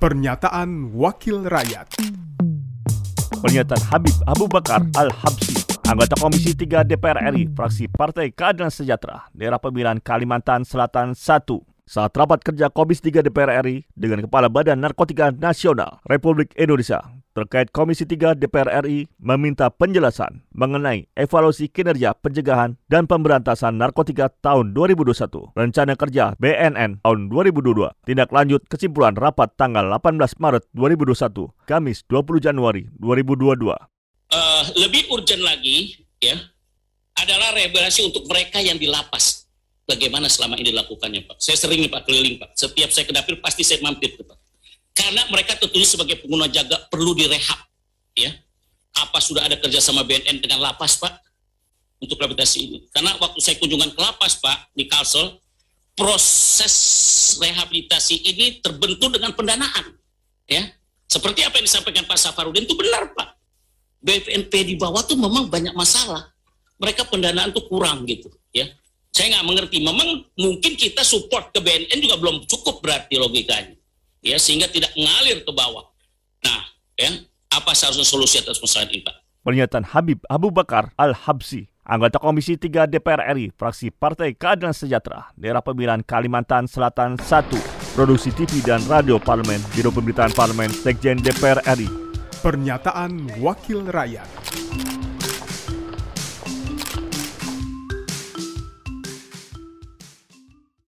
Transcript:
Pernyataan Wakil Rakyat. Pernyataan Habib Abu Bakar Al-Habsi, anggota Komisi 3 DPR RI, fraksi Partai Keadilan Sejahtera, daerah pemilihan Kalimantan Selatan 1, saat rapat kerja Komisi 3 DPR RI dengan Kepala Badan Narkotika Nasional Republik Indonesia terkait Komisi 3 DPR RI meminta penjelasan mengenai evaluasi kinerja pencegahan dan pemberantasan narkotika tahun 2021, rencana kerja BNN tahun 2022, tindak lanjut kesimpulan rapat tanggal 18 Maret 2021, Kamis 20 Januari 2022. Uh, lebih urgent lagi ya adalah rehabilitasi untuk mereka yang di lapas. Bagaimana selama ini dilakukannya Pak? Saya sering nih Pak keliling Pak. Setiap saya ke dapil pasti saya mampir Pak karena mereka tentunya sebagai pengguna jaga perlu direhab ya. Apa sudah ada kerjasama BNN dengan lapas pak untuk rehabilitasi ini? Karena waktu saya kunjungan ke lapas pak di Kalsel proses rehabilitasi ini terbentuk dengan pendanaan ya. Seperti apa yang disampaikan Pak Safarudin itu benar Pak. BPNP di bawah tuh memang banyak masalah. Mereka pendanaan tuh kurang gitu ya. Saya nggak mengerti. Memang mungkin kita support ke BNN juga belum cukup berarti logikanya ya sehingga tidak mengalir ke bawah. Nah, ya, apa seharusnya solusi atas masalah ini, Pak? Pernyataan Habib Abu Bakar Al-Habsi, anggota Komisi 3 DPR RI, fraksi Partai Keadilan Sejahtera, daerah pemilihan Kalimantan Selatan 1, produksi TV dan radio parlemen, Biro Pemberitaan Parlemen, Sekjen DPR RI. Pernyataan Wakil Rakyat.